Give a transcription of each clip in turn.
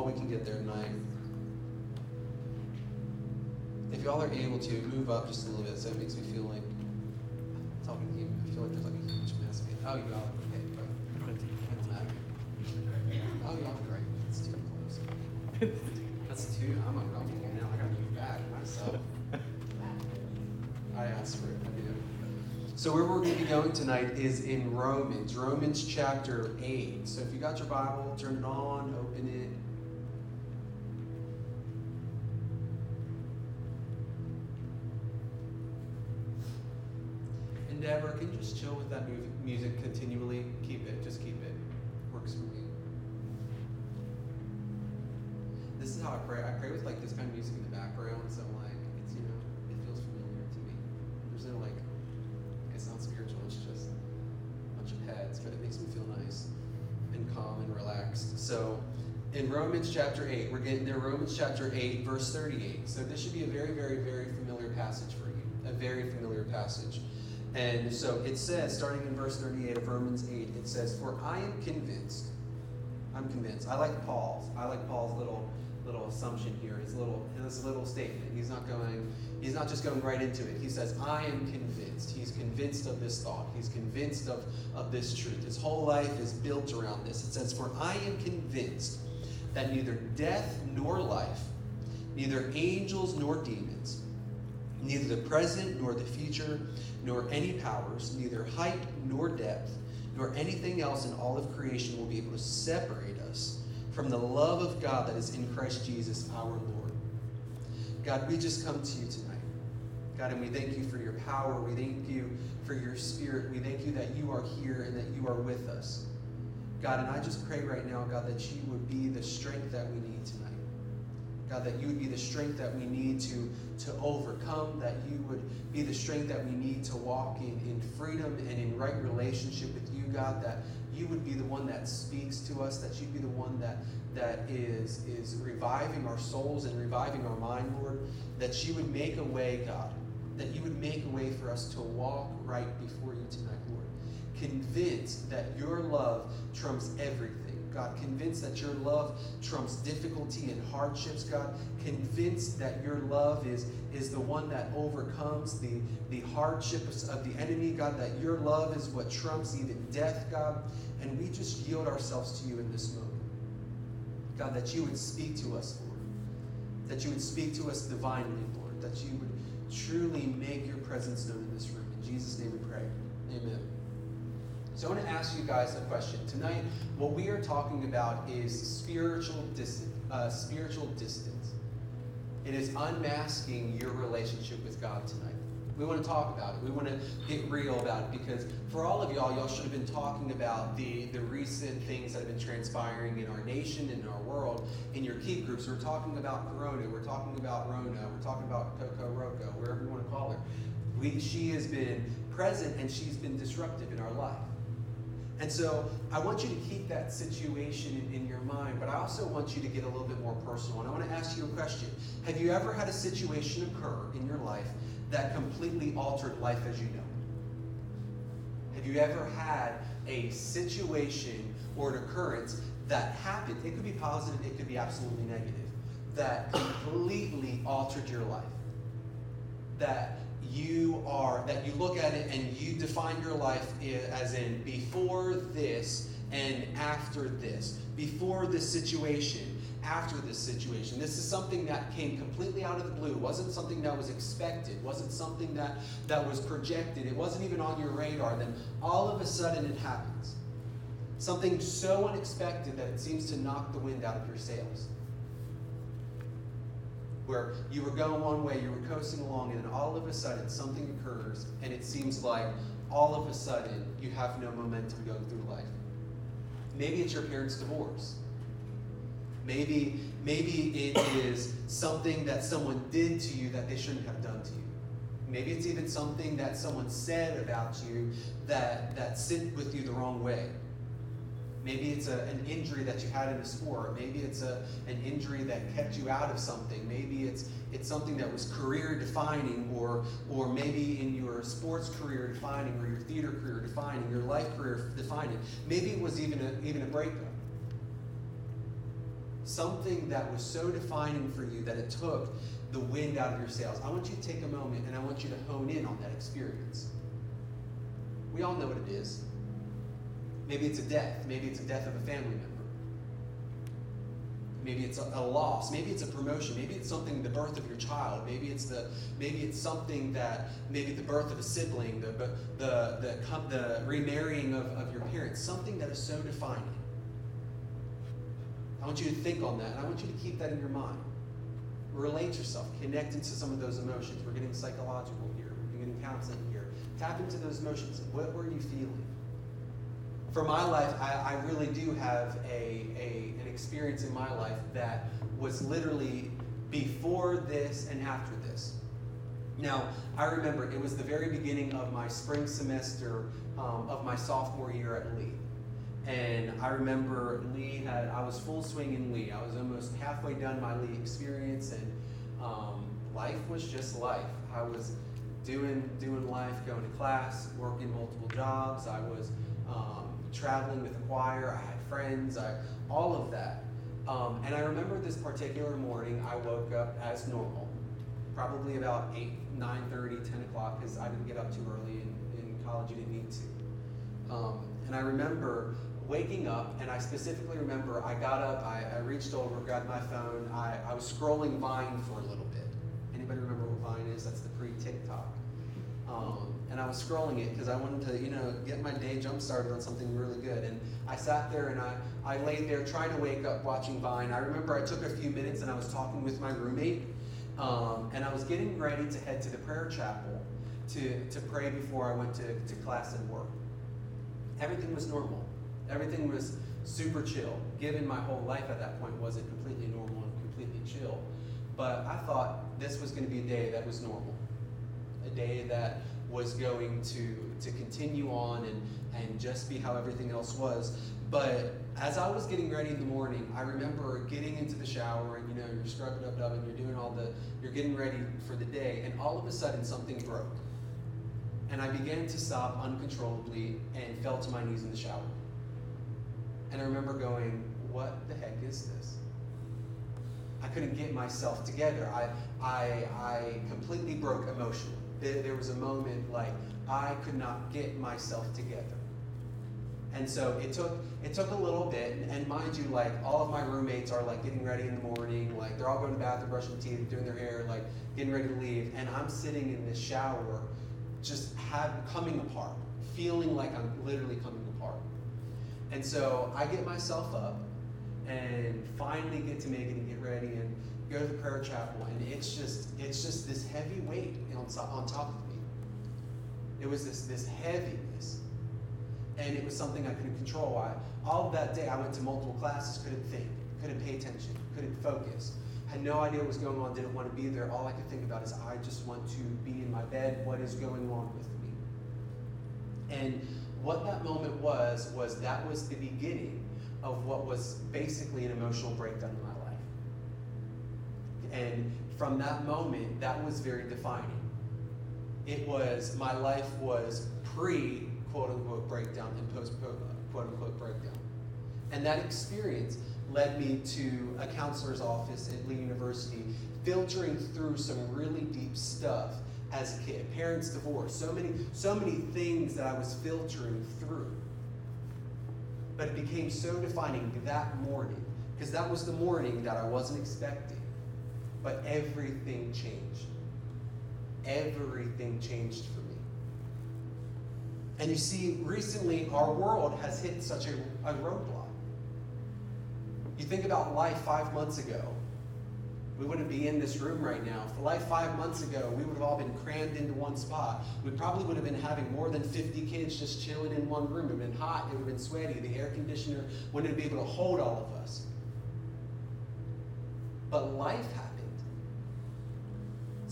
We're we can get there tonight. If y'all are able to, move up just a little bit so it makes me feel like talking to you. I feel like there's like a huge mess. Oh, you all are okay. Right. Oh, y'all are great. It's too close. That's too. I'm uncomfortable now. I gotta move back myself. I asked for it. I do. So where we're going to be going tonight is in Romans, Romans chapter 8. So if you got your Bible, turn it on, open it. Deborah, can just chill with that mu- music continually? Keep it, just keep it. Works for me. This is how I pray. I pray with like this kind of music in the background, so like it's you know, it feels familiar to me. There's no like it's not spiritual, it's just a bunch of heads, but it makes me feel nice and calm and relaxed. So in Romans chapter 8, we're getting there, Romans chapter 8, verse 38. So this should be a very, very, very familiar passage for you. A very familiar passage. And so it says, starting in verse 38 of Romans 8, it says, For I am convinced, I'm convinced. I like Paul's. I like Paul's little little assumption here, his little his little statement. He's not going, he's not just going right into it. He says, I am convinced. He's convinced of this thought. He's convinced of, of this truth. His whole life is built around this. It says, For I am convinced that neither death nor life, neither angels nor demons, neither the present nor the future, nor any powers, neither height nor depth, nor anything else in all of creation will be able to separate us from the love of God that is in Christ Jesus our Lord. God, we just come to you tonight. God, and we thank you for your power. We thank you for your spirit. We thank you that you are here and that you are with us. God, and I just pray right now, God, that you would be the strength that we need tonight. God, that you would be the strength that we need to, to overcome, that you would be the strength that we need to walk in, in freedom and in right relationship with you, God, that you would be the one that speaks to us, that you'd be the one that, that is, is reviving our souls and reviving our mind, Lord, that you would make a way, God, that you would make a way for us to walk right before you tonight, Lord. Convinced that your love trumps everything. God, convinced that your love trumps difficulty and hardships, God. Convinced that your love is, is the one that overcomes the, the hardships of the enemy, God, that your love is what trumps even death, God. And we just yield ourselves to you in this moment. God, that you would speak to us, Lord. That you would speak to us divinely, Lord. That you would truly make your presence known in this room. In Jesus' name we pray. Amen. So I want to ask you guys a question. Tonight, what we are talking about is spiritual, dis- uh, spiritual distance. It is unmasking your relationship with God tonight. We want to talk about it. We want to get real about it because for all of y'all, y'all should have been talking about the, the recent things that have been transpiring in our nation and in our world in your keep groups. We're talking about Corona. We're talking about Rona. We're talking about Coco Roco, wherever you want to call her. We, she has been present and she's been disruptive in our life. And so I want you to keep that situation in, in, your mind, but I also want you to get a little bit more personal. And I want to ask you a question. Have you ever had a situation occur in your life that completely altered life as you know? it? Have you ever had a situation or an occurrence that happened? It could be positive, it could be absolutely negative, that completely altered your life. That you are, that you look at it and you define your life as in before this and after this. Before this situation, after this situation. This is something that came completely out of the blue. It wasn't something that was expected. Wasn't something that, that was projected. It wasn't even on your radar. Then all of a sudden it happens. Something so unexpected that it seems to knock the wind out of your sails where you were going one way, you were coasting along, and then all of a sudden something occurs, and it seems like all of a sudden you have no momentum going through life. Maybe it's your parents' divorce. Maybe, maybe it is something that someone did to you that they shouldn't have done to you. Maybe it's even something that someone said about you that, that sit with you the wrong way. Maybe it's a, an injury that you had in a sport. Maybe it's a, an injury that kept you out of something. Maybe it's, it's something that was career defining, or, or maybe in your sports career defining, or your theater career defining, your life career defining. Maybe it was even a, even a breakup. Something that was so defining for you that it took the wind out of your sails. I want you to take a moment and I want you to hone in on that experience. We all know what it is. Maybe it's a death. Maybe it's a death of a family member. Maybe it's a, a, loss. Maybe it's a promotion. Maybe it's something the birth of your child. Maybe it's the maybe it's something that maybe the birth of a sibling, the the the, the remarrying of, of your parents. Something that is so defining. I want you to think on that, and I want you to keep that in your mind. Relate yourself, connect into some of those emotions. We're getting psychological here. We're getting counseling here. Tap into those emotions. What were you feeling? For my life, I, I really do have a, a, an experience in my life that was literally before this and after this. Now, I remember it was the very beginning of my spring semester um, of my sophomore year at Lee. And I remember Lee had, I was full swing in Lee. I was almost halfway done my Lee experience, and um, life was just life. I was doing, doing life, going to class, working multiple jobs. I was um, traveling with the choir, I had friends, I, all of that. Um, and I remember this particular morning, I woke up as normal, probably about 8, 9 30, 10 o'clock, because I didn't get up too early in, in college, you didn't need to. Um, and I remember waking up, and I specifically remember I got up, I, I reached over, grabbed my phone, I, I was scrolling Vine for a little bit. Anybody remember what Vine is? That's the pre TikTok. Um, and I was scrolling it because I wanted to, you know, get my day jump started on something really good. And I sat there and I, I laid there trying to wake up watching Vine. I remember I took a few minutes and I was talking with my roommate, um, and I was getting ready to head to the prayer chapel to, to pray before I went to, to class and work. Everything was normal. Everything was super chill, given my whole life at that point wasn't completely normal and completely chill. But I thought this was going to be a day that was normal, a day that was going to, to continue on and, and just be how everything else was. But as I was getting ready in the morning, I remember getting into the shower and you know, you're scrubbing up and you're doing all the, you're getting ready for the day, and all of a sudden something broke. And I began to sob uncontrollably and fell to my knees in the shower. And I remember going, What the heck is this? I couldn't get myself together. I, I, I completely broke emotionally there, there was a moment like I could not get myself together. And so it took it took a little bit, and mind you, like all of my roommates are like getting ready in the morning, like they're all going to the bathroom, brushing their teeth, doing their hair, like getting ready to leave, and I'm sitting in the shower, just have coming apart, feeling like I'm literally coming apart. And so I get myself up, and finally get to make it and get ready, and go to the prayer chapel, and it's just it's just this heavy weight on, on top of me. It was this this heaviness, and it was something I couldn't control. I all that day I went to multiple classes, couldn't think, couldn't pay attention, couldn't focus. Had no idea what was going on, didn't want to be there. All I could think about is I just want to be in my bed. What is going on with me? And what that moment was was that was the beginning of what was basically an emotional breakdown. And from that moment, that was very defining. It was, my life was pre quote unquote breakdown and post quote unquote breakdown. And that experience led me to a counselor's office at Lee University, filtering through some really deep stuff as a kid. Parents divorce, so many, so many things that I was filtering through. But it became so defining that morning, because that was the morning that I wasn't expecting. But everything changed. Everything changed for me. And you see, recently our world has hit such a, a roadblock. You think about life five months ago, we wouldn't be in this room right now. For life five months ago, we would have all been crammed into one spot. We probably would have been having more than 50 kids just chilling in one room. It would have been hot, it would have been sweaty, the air conditioner wouldn't be able to hold all of us. But life happened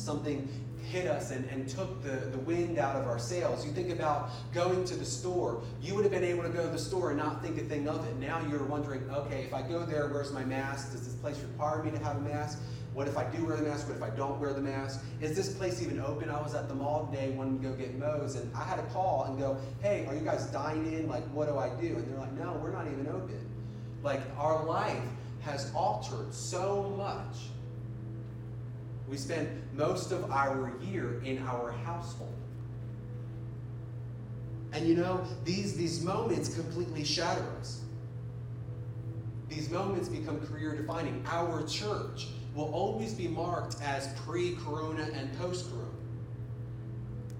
something hit us and, and took the, the wind out of our sails. You think about going to the store. You would have been able to go to the store and not think a thing of it. Now you're wondering, okay, if I go there, where's my mask? Does this place require me to have a mask? What if I do wear the mask? What if I don't wear the mask? Is this place even open? I was at the mall today wanting to go get Moe's, and I had to call and go, hey, are you guys dining in? Like, what do I do? And they're like, no, we're not even open. Like, our life has altered so much. We spend most of our year in our household. And you know, these, these moments completely shatter us. These moments become career defining. Our church will always be marked as pre corona and post corona.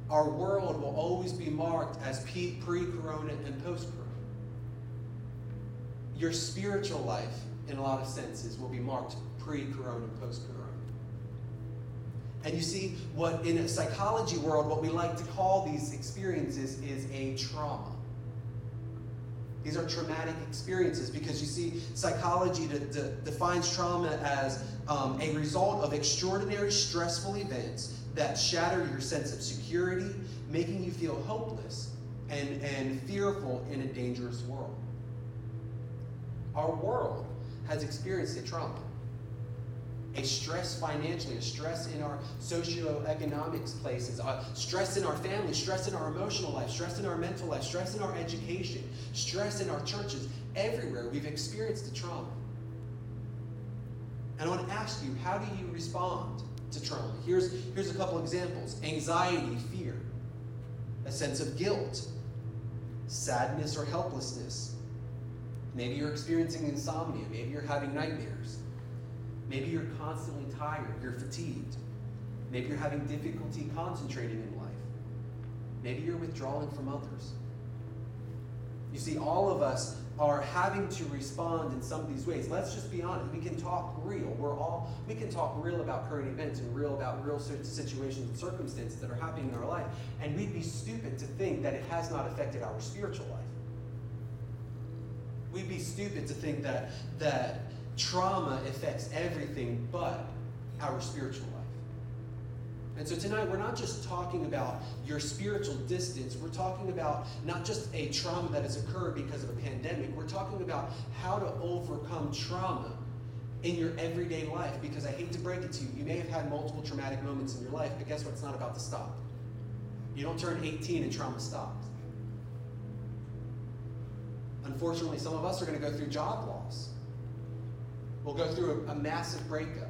Our world will always be marked as pre corona and post corona. Your spiritual life, in a lot of senses, will be marked pre corona and post corona. And you see, what in a psychology world, what we like to call these experiences is a trauma. These are traumatic experiences because you see, psychology de- de- defines trauma as um, a result of extraordinary stressful events that shatter your sense of security, making you feel hopeless and, and fearful in a dangerous world. Our world has experienced a trauma a stress financially, a stress in our socioeconomics places, a stress in our family, stress in our emotional life, stress in our mental life, stress in our education, stress in our churches. Everywhere we've experienced a trauma. And I want to ask you, how do you respond to trauma? Here's, here's a couple examples anxiety, fear, a sense of guilt, sadness or helplessness. Maybe you're experiencing insomnia, maybe you're having nightmares. Maybe you're constantly tired, you're fatigued. Maybe you're having difficulty concentrating in life. Maybe you're withdrawing from others. You see, all of us are having to respond in some of these ways. Let's just be honest. We can talk real. We're all we can talk real about current events and real about real situations and circumstances that are happening in our life. And we'd be stupid to think that it has not affected our spiritual life. We'd be stupid to think that that trauma affects everything but our spiritual life. And so tonight, we're not just talking about your spiritual distance. We're talking about not just a trauma that has occurred because of a pandemic. We're talking about how to overcome trauma in your everyday life. Because I hate to break it to you, you may have had multiple traumatic moments in your life, but guess what? It's not about to stop. You don't turn 18 and trauma stops. Unfortunately, some of us are going to go through job loss. We'll go through a, a massive breakup.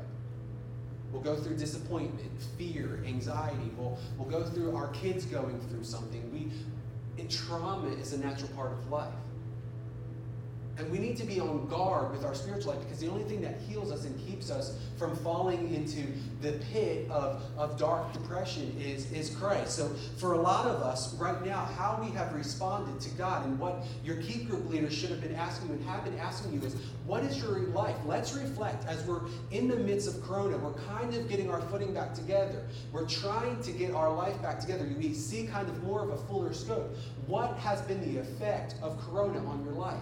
We'll go through disappointment, fear, anxiety. We'll, we'll go through our kids going through something. We, trauma is a natural part of life. And we need to be on guard with our spiritual life because the only thing that heals us and keeps us from falling into the pit of, of dark depression is, is Christ. So, for a lot of us right now, how we have responded to God and what your key group leaders should have been asking you and have been asking you is, what is your life? Let's reflect as we're in the midst of Corona. We're kind of getting our footing back together. We're trying to get our life back together. We see kind of more of a fuller scope. What has been the effect of Corona on your life?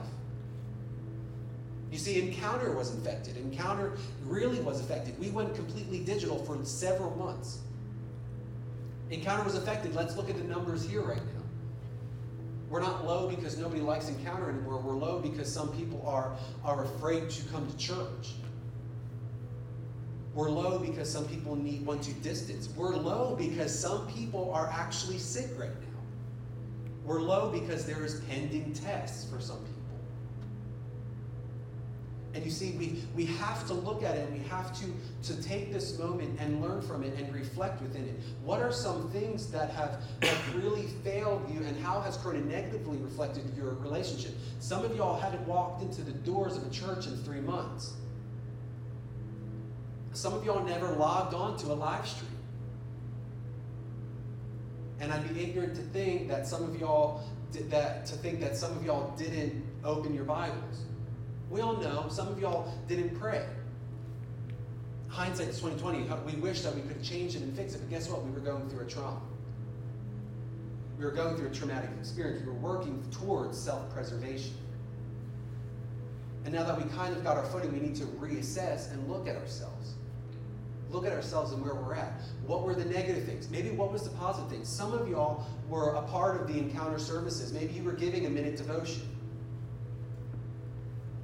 You see, Encounter was infected. Encounter really was affected. We went completely digital for several months. Encounter was affected. Let's look at the numbers here right now. We're not low because nobody likes Encounter anymore. We're low because some people are, are afraid to come to church. We're low because some people need want to distance. We're low because some people are actually sick right now. We're low because there is pending tests for some people. And you see, we, we have to look at it and we have to, to take this moment and learn from it and reflect within it. What are some things that have, have really failed you and how has Corona negatively reflected your relationship? Some of y'all hadn't walked into the doors of a church in three months. Some of y'all never logged on to a live stream. And I'd be ignorant to think that some of y'all did that to think that some of y'all didn't open your Bibles. We all know some of y'all didn't pray. Hindsight is 2020. We wish that we could change it and fix it, but guess what? We were going through a trauma. We were going through a traumatic experience. We were working towards self-preservation. And now that we kind of got our footing, we need to reassess and look at ourselves. look at ourselves and where we're at. What were the negative things? Maybe what was the positive things? Some of y'all were a part of the encounter services. Maybe you were giving a minute devotion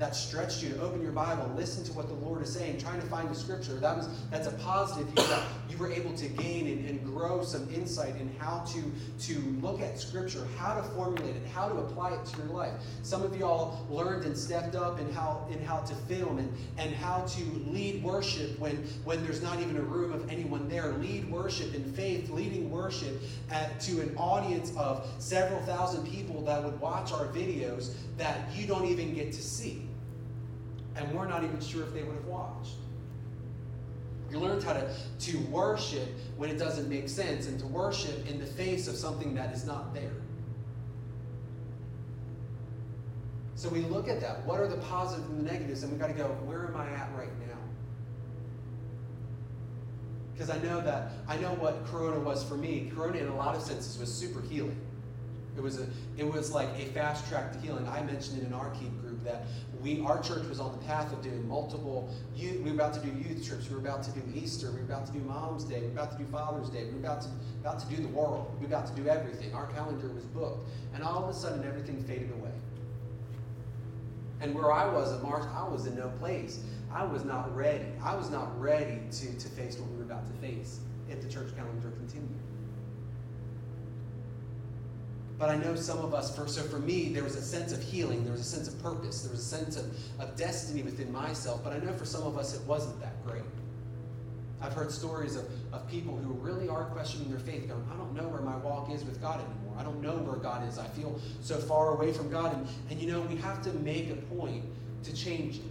that stretched you to open your Bible, listen to what the Lord is saying, trying to find the scripture. That was that's a positive you, got, you were able to gain and, and grow some insight in how to, to look at scripture, how to formulate it, how to apply it to your life. Some of y'all learned and stepped up in how in how to film and, and how to lead worship when, when there's not even a room of anyone there. Lead worship in faith, leading worship at, to an audience of several thousand people that would watch our videos that you don't even get to see and we're not even sure if they would have watched. You learned how to, to worship when it doesn't make sense and to worship in the face of something that is not there. So we look at that. What are the positives and the negatives? And we've got to go, where am I at right now? Because I know that, I know what Corona was for me. Corona, in a lot of senses, was super healing. It was, a, it was like a fast track to healing. I mentioned it in our Keep group that we, our church was on the path of doing multiple youth, we were about to do youth trips, we were about to do Easter, we were about to do Mom's Day, we were about to do Father's Day, we were about to, about to do the world, we were about to do everything. Our calendar was booked. And all of a sudden, everything faded away. And where I was at March, I was in no place. I was not ready. I was not ready to, to face what we were about to face if the church calendar continued. But I know some of us, for, so for me, there was a sense of healing, there was a sense of purpose, there was a sense of, of destiny within myself. But I know for some of us, it wasn't that great. I've heard stories of, of people who really are questioning their faith, going, I don't know where my walk is with God anymore. I don't know where God is. I feel so far away from God. And, and you know, we have to make a point to change it.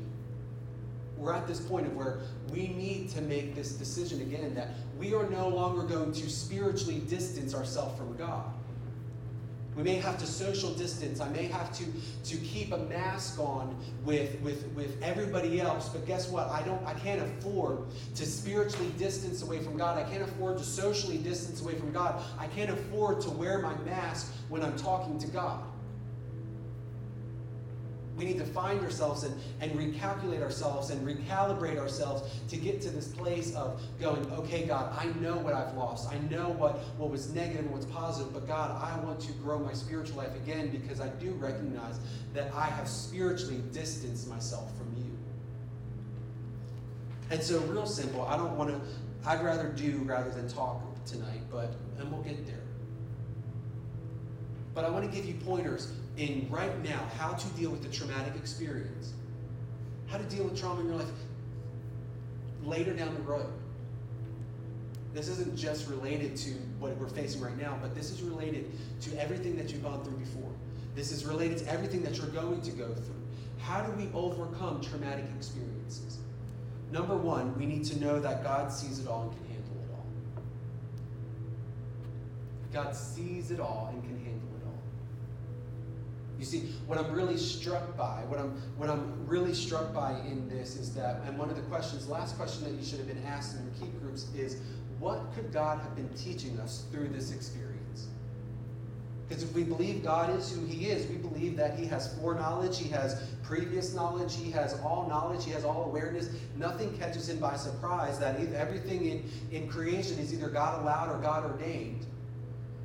We're at this point of where we need to make this decision again that we are no longer going to spiritually distance ourselves from God. We may have to social distance. I may have to, to keep a mask on with, with, with everybody else. But guess what? I don't I can't afford to spiritually distance away from God. I can't afford to socially distance away from God. I can't afford to wear my mask when I'm talking to God. We need to find ourselves and, and recalculate ourselves and recalibrate ourselves to get to this place of going, okay, God, I know what I've lost. I know what, what was negative and what's positive, but God, I want to grow my spiritual life again because I do recognize that I have spiritually distanced myself from you. And so, real simple, I don't want to, I'd rather do rather than talk tonight, but, and we'll get there. But I want to give you pointers in right now how to deal with the traumatic experience, how to deal with trauma in your life later down the road. This isn't just related to what we're facing right now, but this is related to everything that you've gone through before. This is related to everything that you're going to go through. How do we overcome traumatic experiences? Number one, we need to know that God sees it all and can handle it all. God sees it all and can. You see, what I'm really struck by, what I'm what I'm really struck by in this is that, and one of the questions, last question that you should have been asked in your key groups is, what could God have been teaching us through this experience? Because if we believe God is who He is, we believe that He has foreknowledge, He has previous knowledge, He has all knowledge, He has all awareness. Nothing catches Him by surprise. That everything in, in creation is either God allowed or God ordained.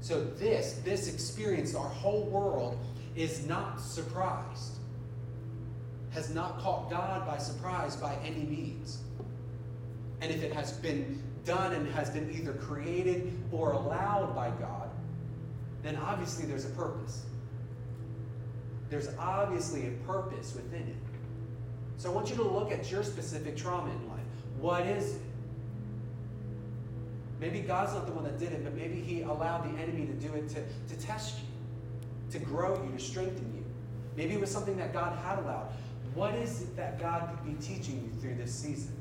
So this, this experience, our whole world is not surprised, has not caught God by surprise by any means. And if it has been done and has been either created or allowed by God, then obviously there's a purpose. There's obviously a purpose within it. So I want you to look at your specific trauma in life. What is it? Maybe God's not the one that did it, but maybe He allowed the enemy to do it to, to test you to grow you, to strengthen you. Maybe it was something that God had allowed. What is it that God could be teaching you through this season?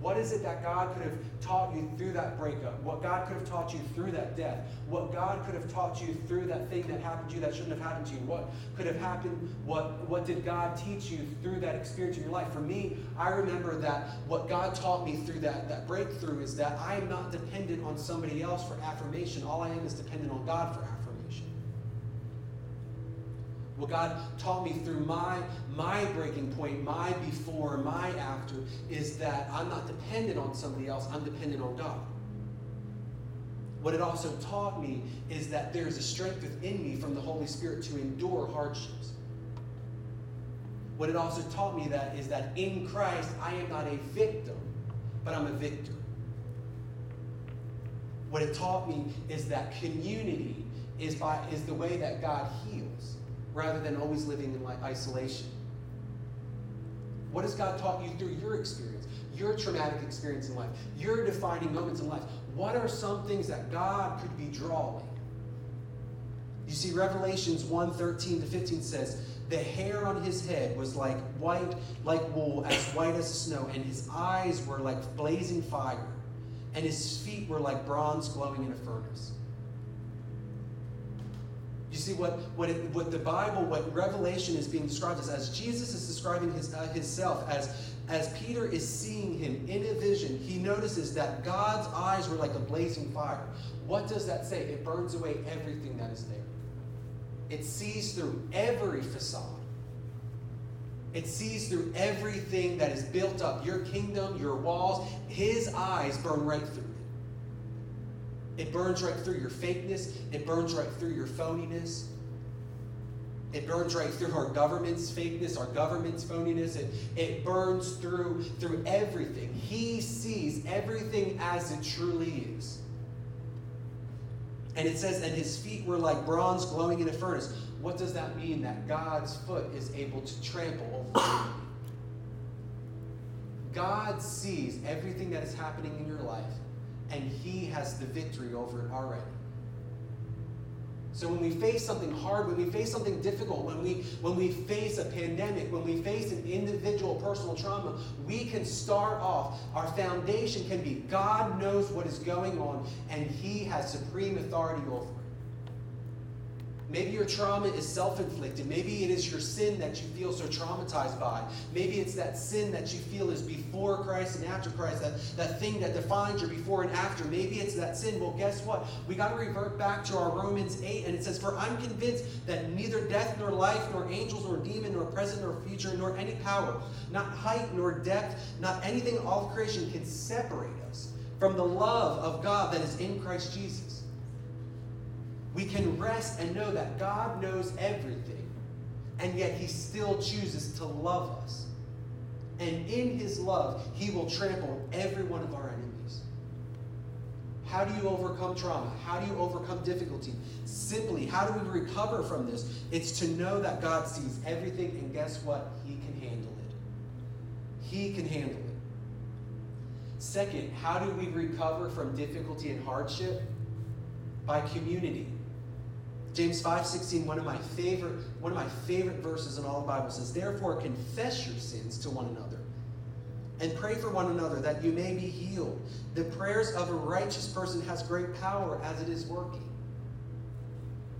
What is it that God could have taught you through that breakup? What God could have taught you through that death? What God could have taught you through that thing that happened to you that shouldn't have happened to you? What could have happened? What, what did God teach you through that experience in your life? For me, I remember that what God taught me through that, that breakthrough is that I am not dependent on somebody else for affirmation. All I am is dependent on God for affirmation. What God taught me through my my breaking point, my before, my after, is that I'm not dependent on somebody else. I'm dependent on God. What it also taught me is that there's a strength within me from the Holy Spirit to endure hardships. What it also taught me that is that in Christ I am not a victim, but I'm a victor. What it taught me is that community is by is the way that God heals rather than always living in isolation. What has God taught you through your experience, your traumatic experience in life, your defining moments in life? What are some things that God could be drawing? You see, Revelations 1 13 to 15 says, The hair on his head was like white, like wool, as white as snow, and his eyes were like blazing fire, and his feet were like bronze glowing in a furnace. You see, what, what, it, what the Bible, what Revelation is being described as, as Jesus is describing his, uh, himself, as, as Peter is seeing him in a vision, he notices that God's eyes were like a blazing fire. What does that say? It burns away everything that is there. It sees through every facade. It sees through everything that is built up your kingdom, your walls. His eyes burn right through it. Burns right through your fakeness, it burns right through your phoniness. It burns right through our government's fakeness, our government's phoniness. It, it burns through through everything. He sees everything as it truly is. And it says, and his feet were like bronze glowing in a furnace. What does that mean? That God's foot is able to trample over. God sees everything that is happening in your life, and he has the victory over it already. So when we face something hard, when we face something difficult, when we when we face a pandemic, when we face an individual personal trauma, we can start off. Our foundation can be God knows what is going on and he has supreme authority over. Maybe your trauma is self inflicted. Maybe it is your sin that you feel so traumatized by. Maybe it's that sin that you feel is before Christ and after Christ, that, that thing that defines your before and after. Maybe it's that sin. Well, guess what? We got to revert back to our Romans 8, and it says, For I'm convinced that neither death nor life, nor angels nor demon, nor present nor future, nor any power, not height nor depth, not anything in all creation can separate us from the love of God that is in Christ Jesus. We can rest and know that God knows everything, and yet He still chooses to love us. And in His love, He will trample every one of our enemies. How do you overcome trauma? How do you overcome difficulty? Simply, how do we recover from this? It's to know that God sees everything, and guess what? He can handle it. He can handle it. Second, how do we recover from difficulty and hardship? By community. James 5:16, one of my favorite, one of my favorite verses in all the Bible says, Therefore confess your sins to one another and pray for one another that you may be healed. The prayers of a righteous person has great power as it is working.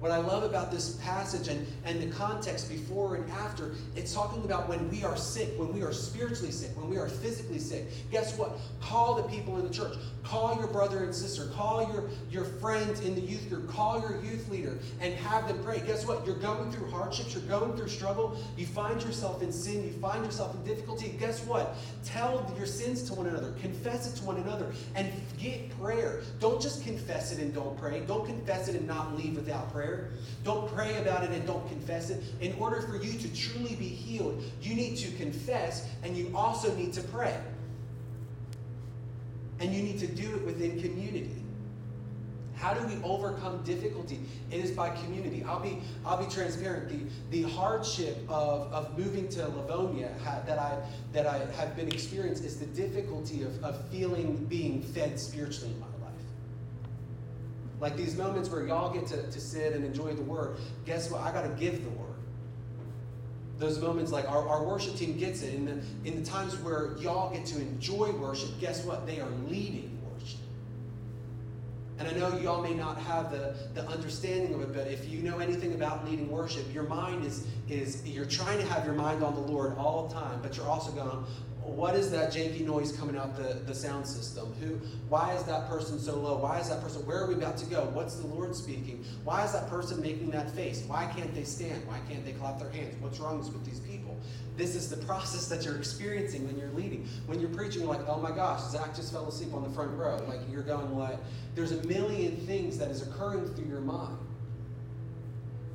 What I love about this passage and, and the context before and after, it's talking about when we are sick, when we are spiritually sick, when we are physically sick. Guess what? Call the people in the church. Call your brother and sister. Call your, your friends in the youth group. Call your youth leader and have them pray. Guess what? You're going through hardships. You're going through struggle. You find yourself in sin. You find yourself in difficulty. Guess what? Tell your sins to one another. Confess it to one another. And get prayer. Don't just confess it and don't pray. Don't confess it and not leave without prayer prayer. Don't pray about it and don't confess it. In order for you to truly be healed, you need to confess and you also need to pray. And you need to do it within community. How do we overcome difficulty? It is by community. I'll be, I'll be transparent. The, the hardship of, of moving to Livonia that, I, that I have been experienced is the difficulty of, of feeling being fed spiritually in like these moments where y'all get to, to sit and enjoy the word, guess what? I got to give the word. Those moments, like our, our worship team gets it. In the, in the times where y'all get to enjoy worship, guess what? They are leading worship. And I know y'all may not have the, the understanding of it, but if you know anything about leading worship, your mind is, is, you're trying to have your mind on the Lord all the time, but you're also going, what is that janky noise coming out the, the sound system? Who why is that person so low? Why is that person where are we about to go? What's the Lord speaking? Why is that person making that face? Why can't they stand? Why can't they clap their hands? What's wrong with these people? This is the process that you're experiencing when you're leading. When you're preaching, you're like, oh my gosh, Zach just fell asleep on the front row. Like you're going, what? There's a million things that is occurring through your mind.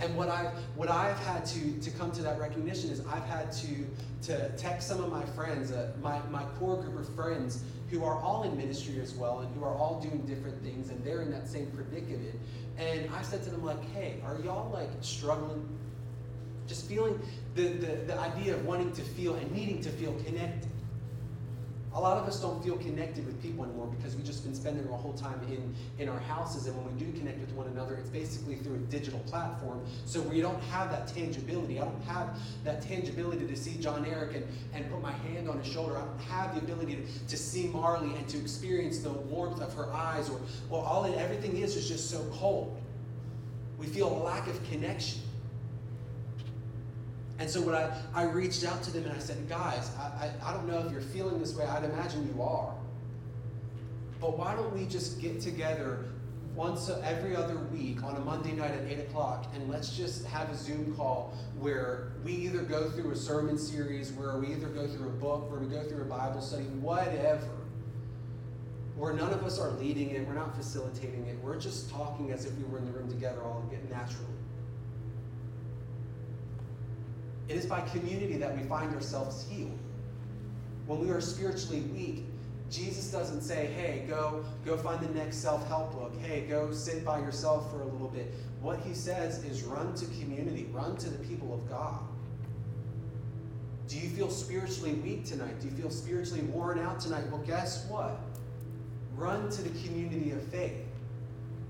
And what I've what I've had to to come to that recognition is I've had to to text some of my friends, uh, my my core group of friends who are all in ministry as well and who are all doing different things and they're in that same predicament. And I said to them like, hey, are y'all like struggling? Just feeling the, the, the idea of wanting to feel and needing to feel connected. A lot of us don't feel connected with people anymore because we've just been spending our whole time in, in our houses. And when we do connect with one another, it's basically through a digital platform. So we don't have that tangibility. I don't have that tangibility to see John Eric and, and put my hand on his shoulder. I don't have the ability to, to see Marley and to experience the warmth of her eyes. Or, or all it, everything is is just so cold. We feel a lack of connection. And so when I, I reached out to them and I said, guys, I, I, I don't know if you're feeling this way. I'd imagine you are. But why don't we just get together once every other week on a Monday night at 8 o'clock and let's just have a Zoom call where we either go through a sermon series, where we either go through a book, where we go through a Bible study, whatever. Where none of us are leading it, we're not facilitating it, we're just talking as if we were in the room together all naturally. It is by community that we find ourselves healed. When we are spiritually weak, Jesus doesn't say, hey, go, go find the next self help book. Hey, go sit by yourself for a little bit. What he says is run to community, run to the people of God. Do you feel spiritually weak tonight? Do you feel spiritually worn out tonight? Well, guess what? Run to the community of faith.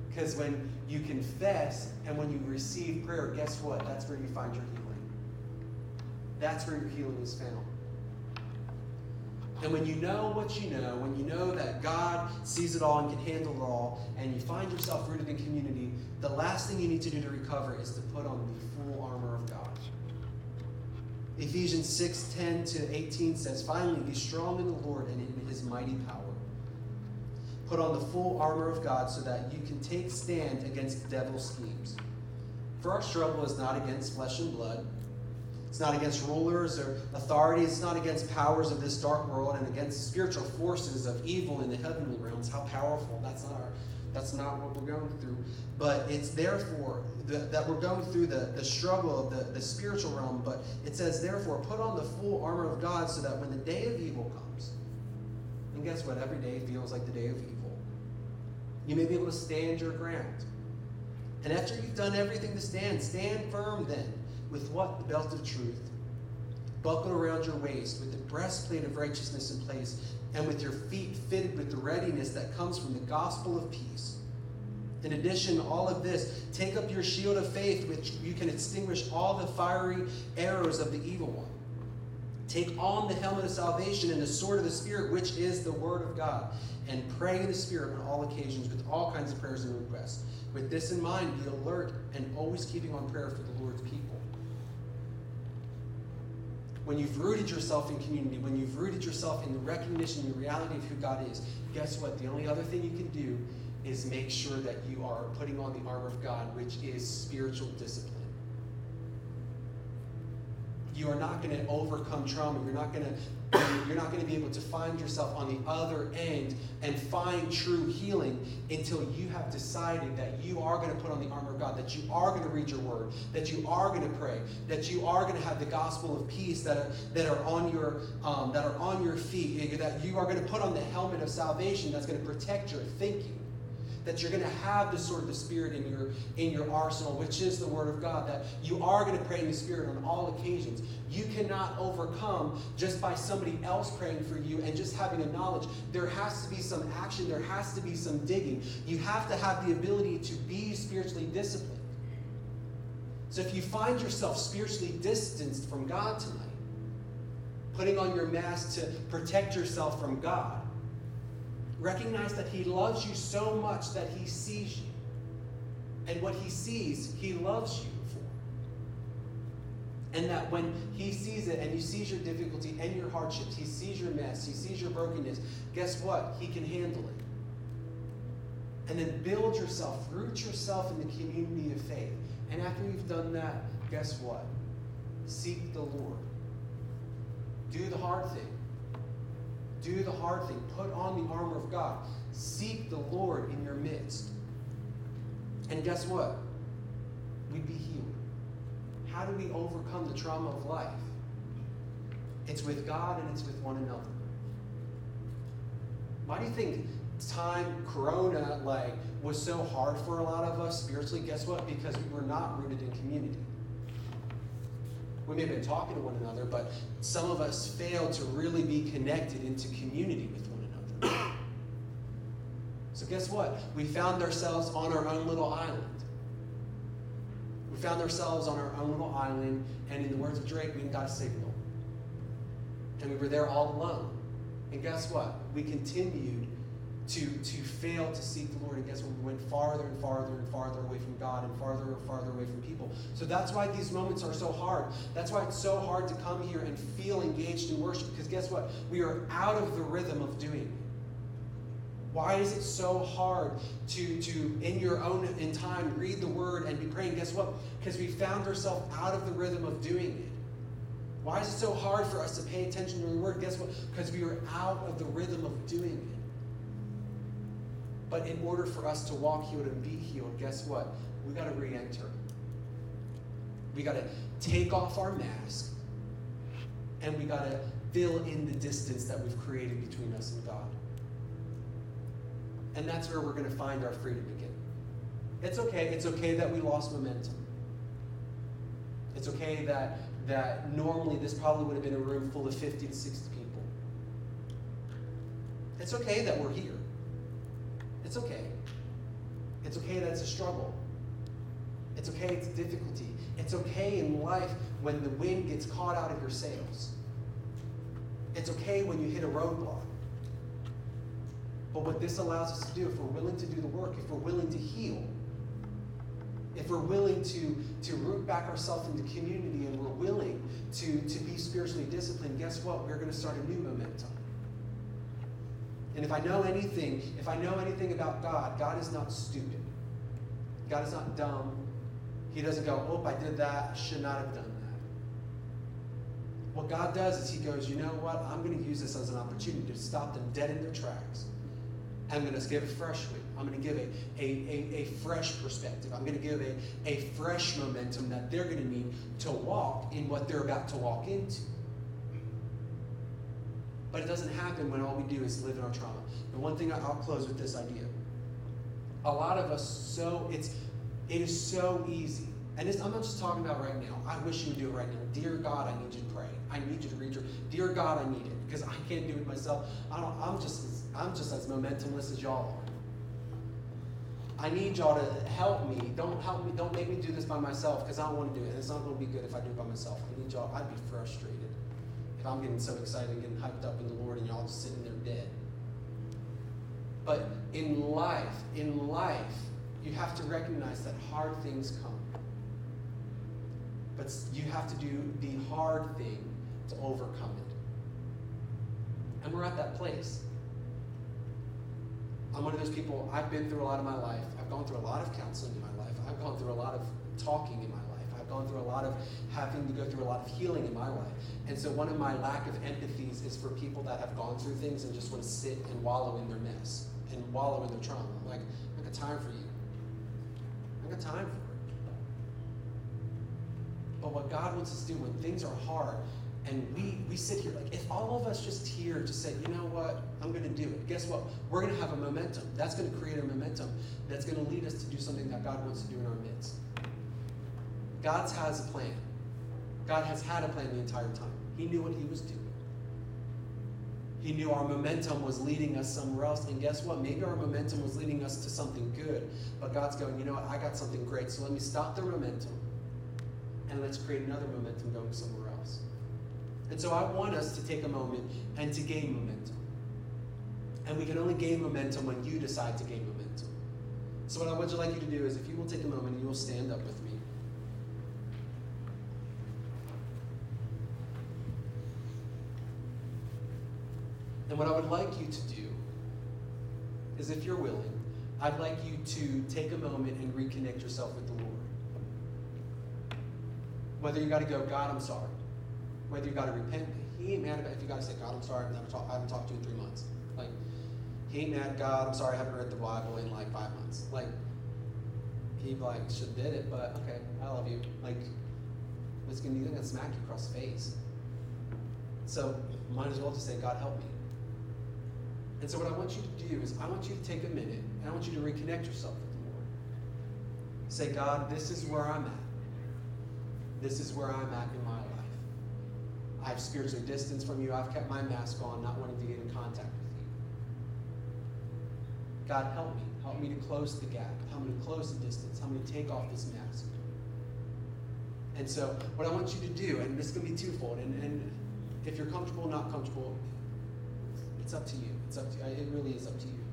Because when you confess and when you receive prayer, guess what? That's where you find your healing. That's where your healing is found. And when you know what you know, when you know that God sees it all and can handle it all, and you find yourself rooted in community, the last thing you need to do to recover is to put on the full armor of God. Ephesians 6 10 to 18 says, Finally, be strong in the Lord and in his mighty power. Put on the full armor of God so that you can take stand against the devil's schemes. For our struggle is not against flesh and blood it's not against rulers or authorities. It's not against powers of this dark world and against spiritual forces of evil in the heavenly realms. How powerful. That's not our, that's not what we're going through. But it's therefore the, that we're going through the, the struggle of the, the spiritual realm. But it says, therefore, put on the full armor of God so that when the day of evil comes, and guess what? Every day feels like the day of evil. You may be able to stand your ground. And after you've done everything to stand, stand firm then with what? The belt of truth. Buckled around your waist, with the breastplate of righteousness in place, and with your feet fitted with the readiness that comes from the gospel of peace. In addition, all of this, take up your shield of faith, which you can extinguish all the fiery arrows of the evil one. Take on the helmet of salvation and the sword of the Spirit, which is the word of God, and pray in the Spirit on all occasions with all kinds of prayers and requests. With this in mind, be alert and always keeping on prayer for the Lord's people when you've rooted yourself in community, when you've rooted yourself in the recognition, the reality of who God is, guess what? The only other thing you can do is make sure that you are putting on the armor of God, which is spiritual discipline. You are not going to overcome trauma. You're not going to you're not going to be able to find yourself on the other end and find true healing until you have decided that you are going to put on the armor of God, that you are going to read your word, that you are going to pray, that you are going to have the gospel of peace that are, that are on your um, that are on your feet, that you are going to put on the helmet of salvation that's going to protect your thinking that you're going to have the sword of the Spirit in your in your arsenal, which is the Word of God. That you are going to pray in the Spirit on all occasions. You cannot overcome just by somebody else praying for you and just having a knowledge. There has to be some action. There has to be some digging. You have to have the ability to be spiritually disciplined. So if you find yourself spiritually distanced from God tonight, putting on your mask to protect yourself from God, Recognize that He loves you so much that He sees you. And what He sees, He loves you for. And that when he sees it and he sees your difficulty and your hardships, he sees your mess, he sees your brokenness, guess what? He can handle it. And then build yourself, root yourself in the community of faith. And after you've done that, guess what? Seek the Lord. Do the hard thing. Do the hard thing. Put on the armor of God. Seek the Lord in your midst. And guess what? We'd be healed. How do we overcome the trauma of life? It's with God and it's with one another. Why do you think time corona like was so hard for a lot of us spiritually? Guess what? Because we were not rooted in community. We may have been talking to one another, but some of us failed to really be connected into community with one another. So guess what? We found ourselves on our own little island We found ourselves on our own little island, and in the words of Drake, we got a signal. And we were there all alone. And guess what? We continued to, to fail to seek the Lord. And guess what? We went farther and farther and farther away from God and farther and farther away from people. So that's why these moments are so hard. That's why it's so hard to come here and feel engaged in worship. Because guess what? We are out of the rhythm of doing. Why is it so hard to, to in your own in time, read the word and be praying? Guess what? Because we found ourselves out of the rhythm of doing it. Why is it so hard for us to pay attention to the word? Guess what? Because we are out of the rhythm of doing it. But in order for us to walk healed and be healed, guess what? We got to re enter. We got to take off our mask and we got to fill in the distance that we've created between us and God. And that's where we're going to find our freedom again. It's okay. It's okay that we lost momentum. It's okay that, that normally this probably would have been a room full of 50 to 60 people. It's okay that we're here. It's okay. It's okay that it's a struggle. It's okay it's difficulty. It's okay in life when the wind gets caught out of your sails. It's okay when you hit a roadblock. But what this allows us to do, if we're willing to do the work, if we're willing to heal, if we're willing to, to root back ourselves into community and we're willing to, to be spiritually disciplined, guess what? We're going to start a new momentum. And if I know anything, if I know anything about God, God is not stupid. God is not dumb. He doesn't go, oh, I did that. I should not have done that. What God does is He goes, you know what? I'm going to use this as an opportunity to stop them dead in their tracks I'm going to give a fresh wind. I'm going to give a, a, a, a, fresh perspective. I'm going to give a, a fresh momentum that they're going to need to walk in what they're about to walk into. But it doesn't happen when all we do is live in our trauma. And one thing I'll close with this idea. A lot of us so it's it is so easy. And I'm not just talking about right now. I wish you would do it right now. Dear God, I need you to pray. I need you to read your Dear God, I need it because I can't do it myself. I don't I'm just I'm just as momentumless as y'all. I need y'all to help me. Don't help me. Don't make me do this by myself because I don't want to do it. And it's not going to be good if I do it by myself. I need y'all. I'd be frustrated if I'm getting so excited, and getting hyped up in the Lord, and y'all just sitting there dead. But in life, in life, you have to recognize that hard things come. But you have to do the hard thing to overcome it. And we're at that place. I'm one of those people, I've been through a lot of my life. I've gone through a lot of counseling in my life. I've gone through a lot of talking in my life. Gone through a lot of having to go through a lot of healing in my life. And so one of my lack of empathies is for people that have gone through things and just want to sit and wallow in their mess and wallow in their trauma. I'm like, I got time for you. I got time for it. But what God wants us to do when things are hard and we, we sit here, like, if all of us just here to say, you know what, I'm going to do it, guess what? We're going to have a momentum. That's going to create a momentum that's going to lead us to do something that God wants to do in our midst. God has a plan. God has had a plan the entire time. He knew what He was doing. He knew our momentum was leading us somewhere else. And guess what? Maybe our momentum was leading us to something good. But God's going, you know what? I got something great. So let me stop the momentum and let's create another momentum going somewhere else. And so I want us to take a moment and to gain momentum. And we can only gain momentum when you decide to gain momentum. So what I would like you to do is if you will take a moment and you will stand up with me. And what I would like you to do is, if you're willing, I'd like you to take a moment and reconnect yourself with the Lord. Whether you got to go, God, I'm sorry. Whether you got to repent, He ain't mad about if you got to say, God, I'm sorry, never talk, I haven't talked to you in three months. Like, He ain't mad, God, I'm sorry, I haven't read the Bible in like five months. Like, He like should did it, but okay, I love you. Like, it's gonna, he's gonna smack you across the face. So, might as well just say, God, help me. And so, what I want you to do is, I want you to take a minute and I want you to reconnect yourself with the Lord. Say, God, this is where I'm at. This is where I'm at in my life. I've spiritually distanced from you. I've kept my mask on, not wanting to get in contact with you. God, help me. Help me to close the gap. Help me to close the distance. Help me to take off this mask. And so, what I want you to do, and this to be twofold, and, and if you're comfortable, not comfortable, it's up to you. It's up to you. It really is up to you.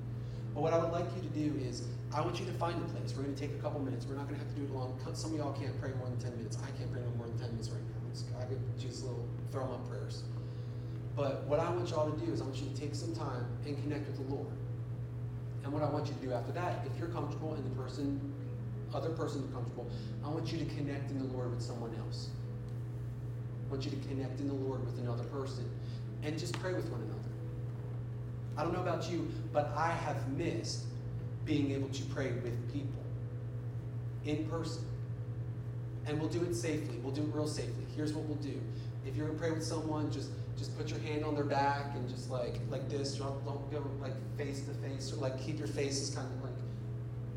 But what I would like you to do is, I want you to find a place. We're going to take a couple minutes. We're not going to have to do it long. Some of y'all can't pray more than 10 minutes. I can't pray no more than 10 minutes right now. Just, I could just little throw them up prayers. But what I want y'all to do is I want you to take some time and connect with the Lord. And what I want you to do after that, if you're comfortable and the person, other person is comfortable, I want you to connect in the Lord with someone else. I want you to connect in the Lord with another person and just pray with one another. I don't know about you, but I have missed being able to pray with people in person. And we'll do it safely. We'll do it real safely. Here's what we'll do. If you're gonna pray with someone, just just put your hand on their back and just like like this. Don't, don't go like face to face or like keep your faces kind of like.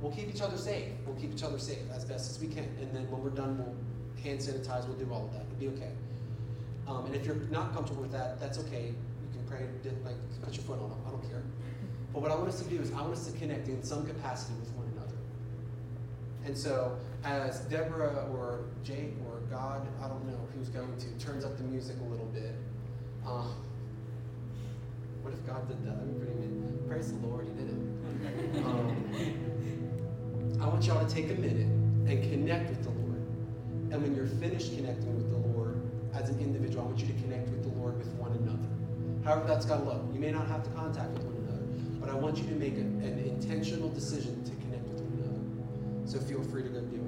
We'll keep each other safe. We'll keep each other safe as best as we can. And then when we're done, we'll hand sanitize. We'll do all of that. It'll be okay. Um, and if you're not comfortable with that, that's okay. You can pray like put your foot on them. I don't care. But what I want us to do is I want us to connect in some capacity with one another. And so as Deborah or Jake or God, I don't know who's going to, turns up the music a little bit. Um, what if God did that? That'd pretty good. Praise the Lord, He did it. Um, I want y'all to take a minute and connect with the Lord. And when you're finished connecting with the Lord as an individual, I want you to connect with the Lord with one another. However, that's got to look. You may not have to contact with one another, but I want you to make a, an intentional decision to connect with one another. So feel free to go do.